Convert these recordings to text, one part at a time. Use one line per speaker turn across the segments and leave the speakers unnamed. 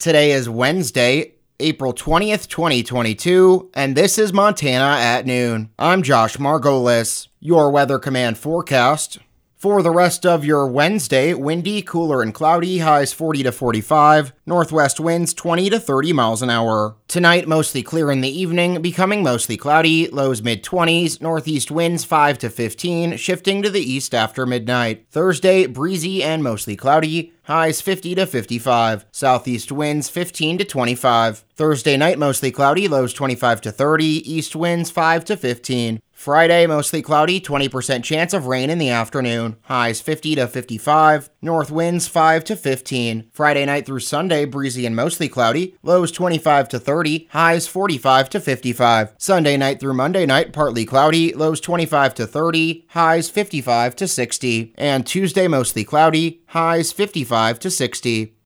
Today is Wednesday, April 20th, 2022, and this is Montana at noon. I'm Josh Margolis. Your Weather Command forecast. For the rest of your Wednesday, windy, cooler, and cloudy, highs 40 to 45, northwest winds 20 to 30 miles an hour. Tonight, mostly clear in the evening, becoming mostly cloudy, lows mid 20s, northeast winds 5 to 15, shifting to the east after midnight. Thursday, breezy and mostly cloudy, highs 50 to 55, southeast winds 15 to 25. Thursday night, mostly cloudy, lows 25 to 30, east winds 5 to 15. Friday, mostly cloudy, 20% chance of rain in the afternoon. Highs 50 to 55. North winds 5 to 15. Friday night through Sunday, breezy and mostly cloudy. Lows 25 to 30. Highs 45 to 55. Sunday night through Monday night, partly cloudy. Lows 25 to 30. Highs 55 to 60. And Tuesday, mostly cloudy. Highs 55 to 60.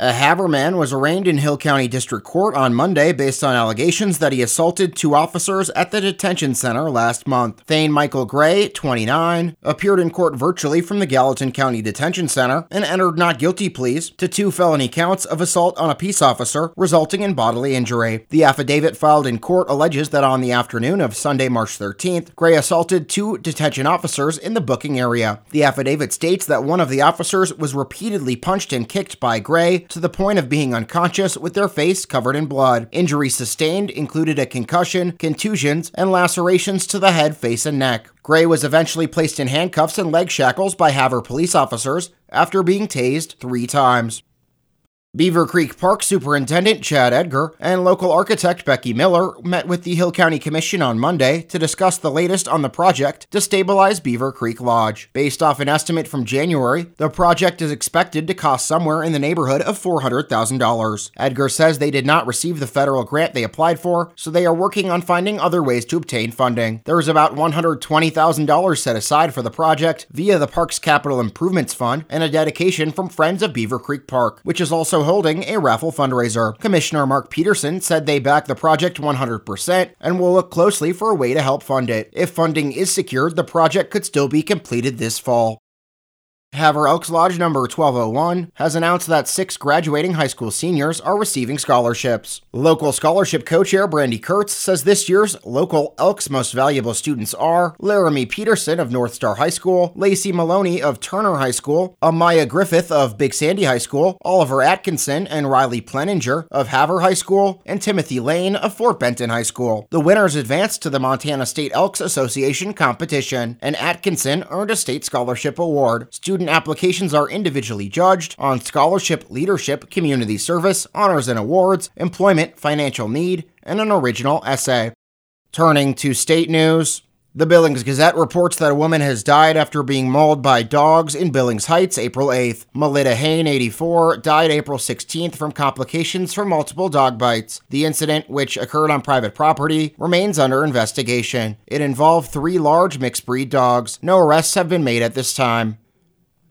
A Havre man was arraigned in Hill County District Court on Monday based on allegations that he assaulted two officers at the detention center last month. Thane Michael Gray, 29, appeared in court virtually from the Gallatin County Detention Center and entered not guilty pleas to two felony counts of assault on a peace officer resulting in bodily injury. The affidavit filed in court alleges that on the afternoon of Sunday, March 13th, Gray assaulted two detention officers in the booking area. The affidavit states that one of the officers was repeatedly punched and kicked by Gray to the point of being unconscious with their face covered in blood. Injuries sustained included a concussion, contusions, and lacerations to the head, face, and neck. Gray was eventually placed in handcuffs and leg shackles by Havre police officers after being tased three times. Beaver Creek Park Superintendent Chad Edgar and local architect Becky Miller met with the Hill County Commission on Monday to discuss the latest on the project to stabilize Beaver Creek Lodge. Based off an estimate from January, the project is expected to cost somewhere in the neighborhood of $400,000. Edgar says they did not receive the federal grant they applied for, so they are working on finding other ways to obtain funding. There is about $120,000 set aside for the project via the park's capital improvements fund and a dedication from Friends of Beaver Creek Park, which is also holding a raffle fundraiser. Commissioner Mark Peterson said they back the project 100% and will look closely for a way to help fund it. If funding is secured, the project could still be completed this fall. Havre Elks Lodge number 1201 has announced that six graduating high school seniors are receiving scholarships. Local scholarship co-chair Brandy Kurtz says this year's local Elks most valuable students are Laramie Peterson of North Star High School, Lacey Maloney of Turner High School, Amaya Griffith of Big Sandy High School, Oliver Atkinson and Riley Pleninger of Havre High School, and Timothy Lane of Fort Benton High School. The winners advanced to the Montana State Elks Association competition, and Atkinson earned a state scholarship award. Student Applications are individually judged on scholarship, leadership, community service, honors and awards, employment, financial need, and an original essay. Turning to state news, the Billings Gazette reports that a woman has died after being mauled by dogs in Billings Heights April 8th. Melita Hain, 84, died April 16th from complications from multiple dog bites. The incident, which occurred on private property, remains under investigation. It involved three large mixed breed dogs. No arrests have been made at this time.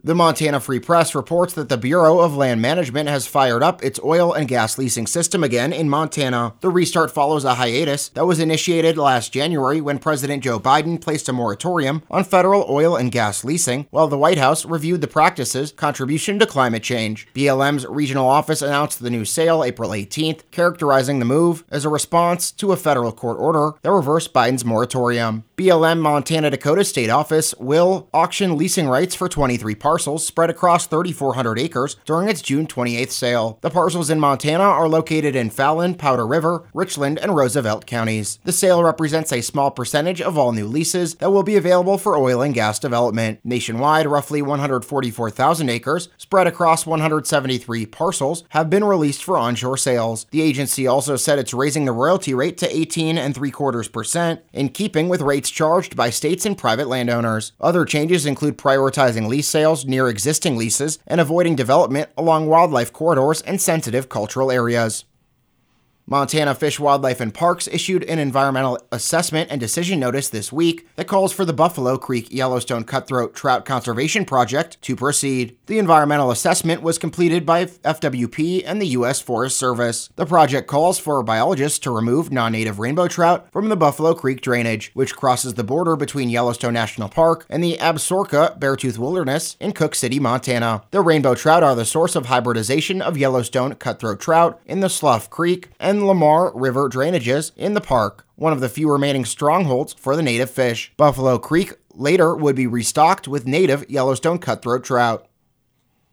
The Montana Free Press reports that the Bureau of Land Management has fired up its oil and gas leasing system again in Montana. The restart follows a hiatus that was initiated last January when President Joe Biden placed a moratorium on federal oil and gas leasing, while the White House reviewed the practice's contribution to climate change. BLM's regional office announced the new sale April 18th, characterizing the move as a response to a federal court order that reversed Biden's moratorium. BLM Montana Dakota State Office will auction leasing rights for 23 parcels parcels spread across 3,400 acres during its June 28th sale. The parcels in Montana are located in Fallon, Powder River, Richland, and Roosevelt counties. The sale represents a small percentage of all new leases that will be available for oil and gas development. Nationwide, roughly 144,000 acres, spread across 173 parcels, have been released for onshore sales. The agency also said it's raising the royalty rate to 18 and 3 quarters percent, in keeping with rates charged by states and private landowners. Other changes include prioritizing lease sales near existing leases and avoiding development along wildlife corridors and sensitive cultural areas. Montana Fish, Wildlife, and Parks issued an environmental assessment and decision notice this week that calls for the Buffalo Creek Yellowstone Cutthroat Trout Conservation Project to proceed. The environmental assessment was completed by FWP and the U.S. Forest Service. The project calls for biologists to remove non native rainbow trout from the Buffalo Creek drainage, which crosses the border between Yellowstone National Park and the Absaroka Beartooth Wilderness in Cooke City, Montana. The rainbow trout are the source of hybridization of Yellowstone cutthroat trout in the Slough Creek and Lamar River drainages in the park, one of the few remaining strongholds for the native fish. Buffalo Creek later would be restocked with native Yellowstone cutthroat trout.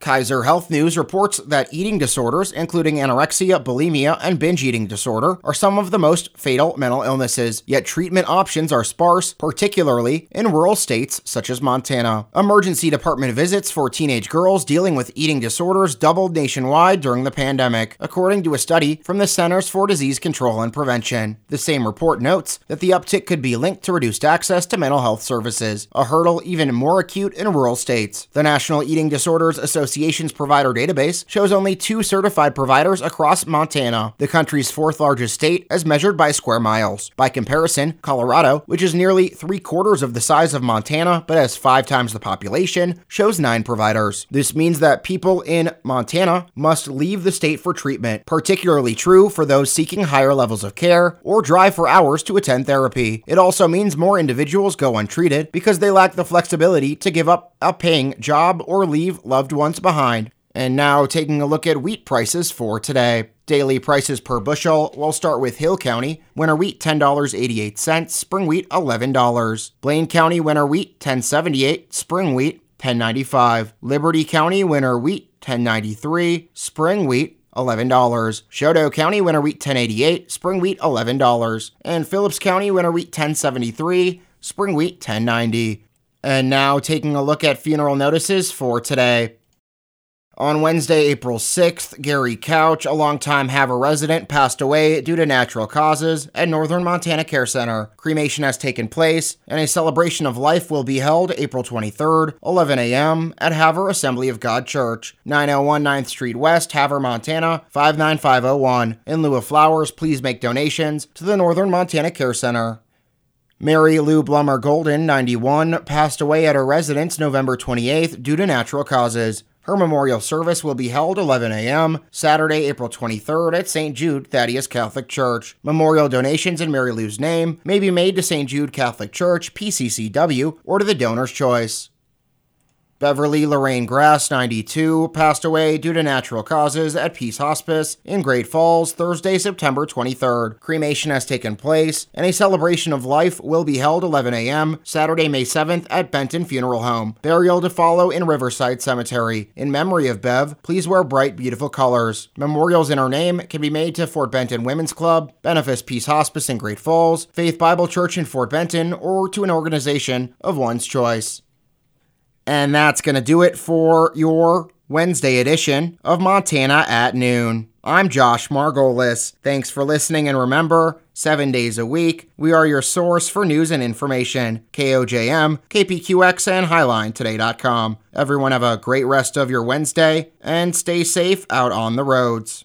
Kaiser Health News reports that eating disorders, including anorexia, bulimia, and binge eating disorder, are some of the most fatal mental illnesses, yet treatment options are sparse, particularly in rural states such as Montana. Emergency department visits for teenage girls dealing with eating disorders doubled nationwide during the pandemic, according to a study from the Centers for Disease Control and Prevention. The same report notes that the uptick could be linked to reduced access to mental health services, a hurdle even more acute in rural states. The National Eating Disorders Association Association's provider database shows only two certified providers across Montana, the country's fourth largest state as measured by square miles. By comparison, Colorado, which is nearly three quarters of the size of Montana but has five times the population, shows nine providers. This means that people in Montana must leave the state for treatment, particularly true for those seeking higher levels of care or drive for hours to attend therapy. It also means more individuals go untreated because they lack the flexibility to give up a paying job or leave loved ones behind. And now taking a look at wheat prices for today. Daily prices per bushel. We'll start with Hill County. Winter wheat $10.88, spring wheat $11. Blaine County winter wheat 10.78, spring wheat 10.95. Liberty County winter wheat 10.93, spring wheat $11. Chouteau County winter wheat 10.88, spring wheat $11. And Phillips County winter wheat 10.73, spring wheat 10.90. And now taking a look at funeral notices for today. On Wednesday, April 6th, Gary Couch, a longtime Havre resident, passed away due to natural causes at Northern Montana Care Center. Cremation has taken place, and a celebration of life will be held April 23rd, 11 a.m. at Havre Assembly of God Church, 901 9th Street West, Havre, Montana, 59501. In lieu of flowers, please make donations to the Northern Montana Care Center. Mary Lou Blummer Golden, 91, passed away at her residence November 28th due to natural causes. Her memorial service will be held 11 a.m. Saturday, April 23rd at St. Jude Thaddeus Catholic Church. Memorial donations in Mary Lou's name may be made to St. Jude Catholic Church, PCCW, or to the donor's choice. Beverly Lorraine Grass, 92, passed away due to natural causes at Peace Hospice in Great Falls Thursday, September 23rd. Cremation has taken place, and a celebration of life will be held 11 a.m. Saturday, May 7th at Benton Funeral Home. Burial to follow in Riverside Cemetery. In memory of Bev, please wear bright, beautiful colors. Memorials in her name can be made to Fort Benton Women's Club, Benefis Peace Hospice in Great Falls, Faith Bible Church in Fort Benton, or to an organization of one's choice. And that's going to do it for your Wednesday edition of Montana at Noon. I'm Josh Margolis. Thanks for listening, and remember, seven days a week, we are your source for news and information. KOJM, KPQX, and HighlineToday.com. Everyone have a great rest of your Wednesday, and stay safe out on the roads.